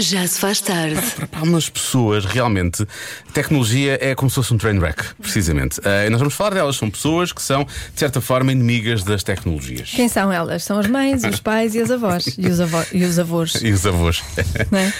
Já se faz tarde. Para algumas pessoas, realmente, tecnologia é como se fosse um train wreck, precisamente. Uh, e nós vamos falar delas. São pessoas que são, de certa forma, inimigas das tecnologias. Quem são elas? São as mães, os pais e as avós. E os, avó, e os avós. E os avós. É?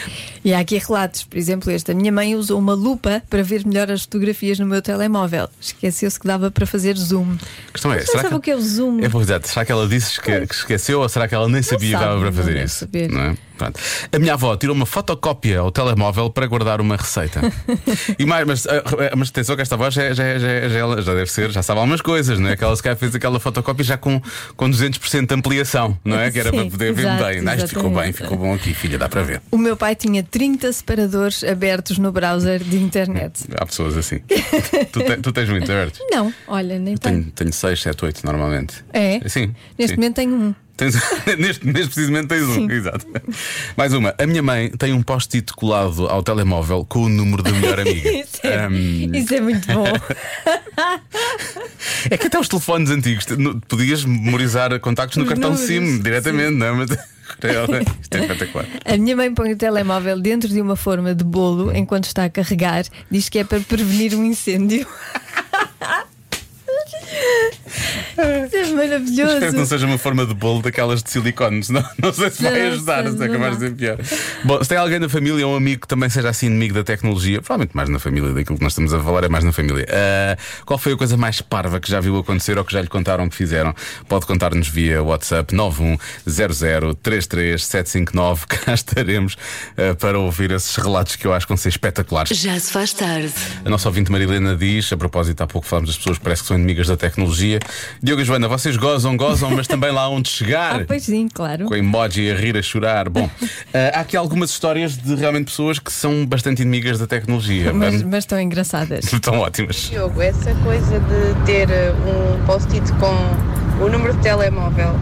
E há aqui relatos, por exemplo, este. A minha mãe usou uma lupa para ver melhor as fotografias no meu telemóvel. Esqueceu-se que dava para fazer zoom. A questão é, será sabe que... o que é o zoom? É, pois é, será que ela disse que, que esqueceu ou será que ela nem sabia que dava para fazer isso? saber. Não é? Pronto. A minha avó tirou uma fotocópia ao telemóvel para guardar uma receita. e mais, mas, ah, mas atenção que esta voz já, já, já, já, já deve ser, já sabe algumas coisas, não é? Que ela se fez aquela fotocópia já com, com 200% de ampliação, não é? Que era Sim, para poder ver bem. Ah, isto ficou bem, ficou bom aqui, filha, dá para ver. O meu pai tinha 30 separadores abertos no browser de internet. Há pessoas assim. tu, te- tu tens muitos abertos? Não, olha, nem Tenho, tenho. tenho 6, 7, 8 normalmente. É? Sim. Neste sim. momento tenho um. Tens- neste, neste precisamente tens um, Sim. exato. Mais uma. A minha mãe tem um post-it colado ao telemóvel com o número da melhor amiga. Isso é, Ahm, isso é muito bom. é que até os telefones antigos podias memorizar contactos no Os cartão números, SIM diretamente, não é? Mas isto é espetacular. A minha mãe põe o telemóvel dentro de uma forma de bolo enquanto está a carregar. Diz que é para prevenir um incêndio. Isso é Espero que não maravilhoso. seja uma forma de bolo daquelas de silicone, senão não sei se vai Não, ajudar, não se capaz de ser pior. Bom, se tem alguém na família ou um amigo que também seja assim inimigo da tecnologia, provavelmente mais na família daquilo que nós estamos a falar, é mais na família. Ah, qual foi a coisa mais parva que já viu acontecer ou que já lhe contaram que fizeram? Pode contar-nos via WhatsApp 910033759. Cá estaremos ah, para ouvir esses relatos que eu acho que vão ser espetaculares. Já se faz tarde. A nossa ouvinte Marilena diz, a propósito, há pouco falámos das pessoas que parece que são inimigas da tecnologia. Diogo e Joana, vocês gozam, gozam, mas também lá onde chegar. Ah, pois sim, claro. Com emoji a rir, a chorar. Bom, eh, há aqui algumas histórias de realmente pessoas que são bastante inimigas da tecnologia. Mas, estão engraçadas. Estão ótimas. Diogo, essa coisa de ter uh, um post-it com o número de telemóvel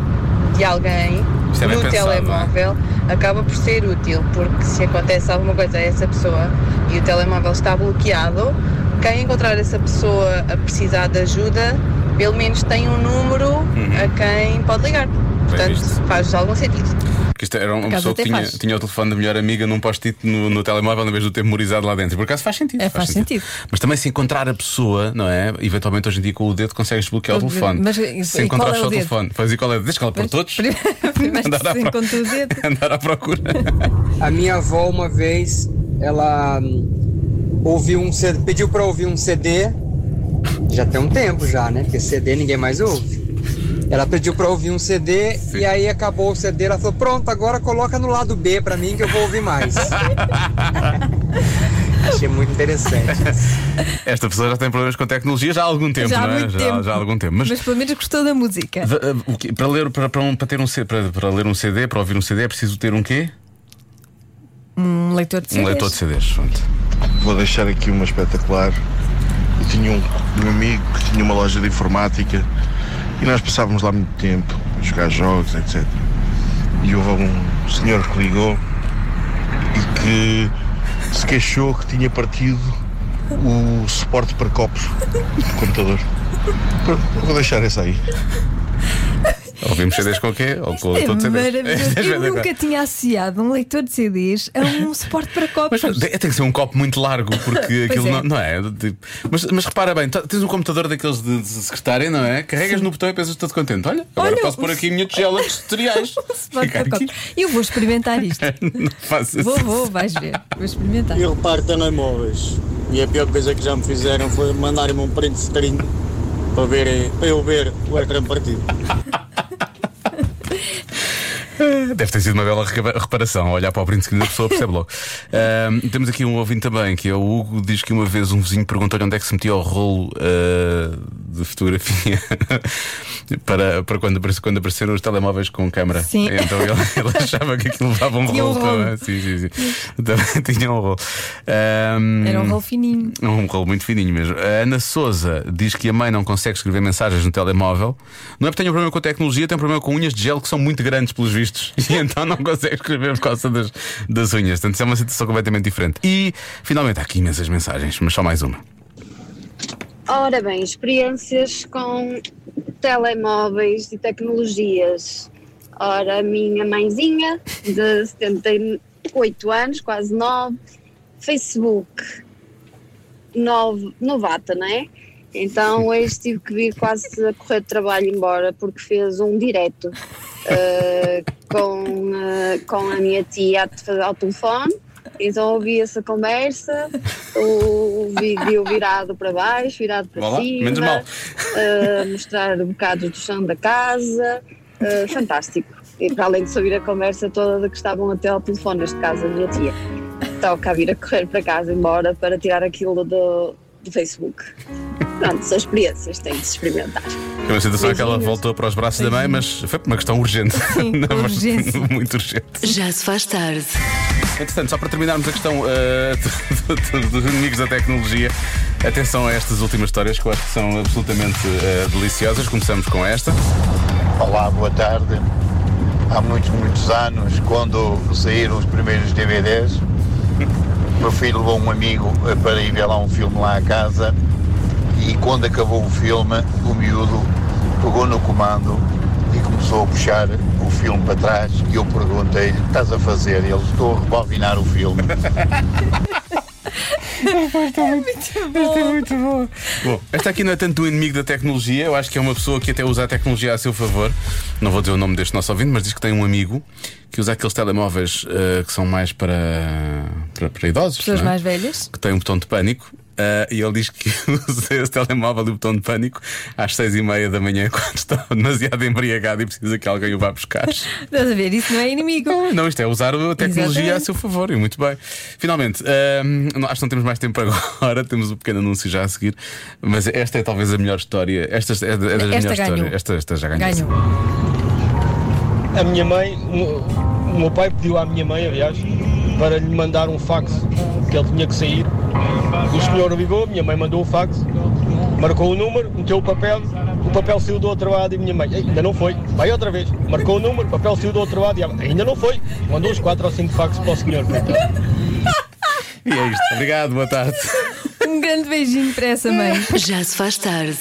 de alguém é no pensado, telemóvel acaba por ser útil, porque se acontece alguma coisa a essa pessoa e o telemóvel está bloqueado, quem encontrar essa pessoa a precisar de ajuda, pelo menos tem um número a quem pode ligar. Portanto, faz algum sentido. Porque isto era uma pessoa que tinha, faz. tinha o telefone da melhor amiga num post-it no, no telemóvel em vez de o ter memorizado lá dentro. Por acaso faz sentido. É, faz sentido. Mas também se encontrar a pessoa, não é? Eventualmente hoje em dia com o dedo consegues desbloquear o telefone. Mas se encontrar qual é só o o dedo? telefone. Faz e qual é? Deixa ela por todos. Primeiro Andar à se pro- o dedo. Andar à procura. A minha avó uma vez, ela hum, ouviu um CD, pediu para ouvir um CD. Já tem um tempo já, né? Porque CD ninguém mais ouve. Ela pediu para ouvir um CD e aí acabou o CD, ela falou: "Pronto, agora coloca no lado B para mim que eu vou ouvir mais". Achei muito interessante. Esta pessoa já tem problemas com tecnologia já há algum tempo, já há não é? muito já, tempo. já há algum tempo. Mas, Mas pelo menos gostou da música. quê? para, ler, para, para, um- para ter um, C- para, para ler um CD, para ouvir um CD, é preciso ter um quê? Um leitor de Um CDs. leitor de CDs. Pronto. Vou deixar aqui uma espetacular. Eu tinha um, um amigo que tinha uma loja de informática e nós passávamos lá muito tempo a jogar jogos, etc. E houve um senhor que ligou e que se queixou que tinha partido o suporte para copos do computador. Vou deixar essa aí. Ouvimos CDs com o quê? Ou com o É leitor de CDs? maravilhoso. É Eu nunca tinha associado um leitor de CDs a um suporte para copos. Mas tem tem que ser um copo muito largo, porque aquilo é. não, não é. tipo- Mas, mas repara bem, tá- tens um computador daqueles de, de secretária, não é? Carregas no botão e pensas todo contente. Olha, agora Olha, posso pôr aqui a minha tigela de cereais. Eu vou experimentar isto. Não faço Vou, assim. vou, vais ver. Vou experimentar. Eu reparo telemóveis e a pior coisa que já me fizeram foi mandarem-me um print screen para, ver, para eu ver o ecrã partido. Deve ter sido uma bela reparação. Olhar para o print screen da pessoa percebe logo. Ahm, temos aqui um ouvinte também, que é o Hugo, diz que uma vez um vizinho perguntou-lhe onde é que se metia o rolo ah, de fotografia para, para quando, quando apareceram os telemóveis com câmara. Sim. Então ele, ele achava que aquilo levava um Tinha um rolo, rolo. Sim, sim, sim. Também tinha um rolo. Ahm, Era um rolo fininho. um rolo muito fininho mesmo. A Ana Souza diz que a mãe não consegue escrever mensagens no telemóvel. Não é porque tem um problema com a tecnologia, tem um problema com unhas de gel que são muito grandes, pelos vistos. E então não consegue escrever por causa das, das unhas. Portanto, isso é uma situação completamente diferente. E finalmente há aqui imensas mensagens, mas só mais uma. Ora bem, experiências com telemóveis e tecnologias. Ora, a minha mãezinha, de 70, e- oito anos, quase nove. Facebook, nove, novata, não é? Então hoje tive que vir quase a correr de trabalho embora porque fez um direto eh, com, eh, com a minha tia ao telefone. Então ouvi essa conversa, o vídeo virado para baixo, virado para Vá lá, cima, menos mal. eh, mostrar bocados do chão da casa, eh, fantástico. E para além de ouvir a conversa toda de que estavam até ao telefone, neste caso a minha tia, toca a vir a correr para casa embora para tirar aquilo do, do Facebook. Pronto, são experiências, tem de se experimentar. É uma situação que ela voltou para os braços da mãe, mas foi por uma questão urgente. Sim, Não, urgência. Muito urgente. Já se faz tarde. Entretanto, só para terminarmos a questão do- dos inimigos da tecnologia, atenção a estas últimas histórias que eu acho que são absolutamente eh, deliciosas. Começamos com esta. Olá, boa tarde. Há muitos, muitos anos, quando saíram os primeiros DVDs, meu filho levou um amigo eh, para ir ver lá um filme lá à casa e quando acabou o filme, o miúdo pegou no comando e começou a puxar o filme para trás e eu perguntei-lhe, estás a fazer? E ele, estou a rebobinar o filme. Bom, esta aqui não é tanto um inimigo da tecnologia, eu acho que é uma pessoa que até usa a tecnologia a seu favor. Não vou dizer o nome deste nosso ouvinte, mas diz que tem um amigo que usa aqueles telemóveis eh, que são mais para, para, para idosos. Pessoas não é? mais velhas. que tem um botão de pânico. Ah, e ele diz que usa esse telemóvel e o botão de pânico às seis e meia da manhã, quando está demasiado embriagado e precisa que alguém o vá buscar. Estás a ver? Isso não é inimigo. Não, isto é usar a tecnologia Exatamente. a seu favor, e muito bem. Finalmente, acho que não temos mais tempo agora, temos o pequeno anúncio já a seguir, mas esta é talvez a melhor história. Esta é, da- é das Esta melhores ganhou. histórias. Esta, esta já ganhou. Ganhou. A minha mãe, o, o meu pai pediu à minha mãe, aliás, para lhe mandar um fax, que ele tinha que sair. O senhor ligou, minha mãe mandou o fax, marcou o número, meteu o papel, o papel saiu do outro lado e minha mãe, "Ei, ainda não foi, vai outra vez. Marcou o número, o papel saiu do outro lado e ela, ainda não foi. Mandou os quatro ou cinco fax para o senhor. E é isto. Obrigado, boa tarde. Um grande beijinho para essa mãe. Já se faz tarde.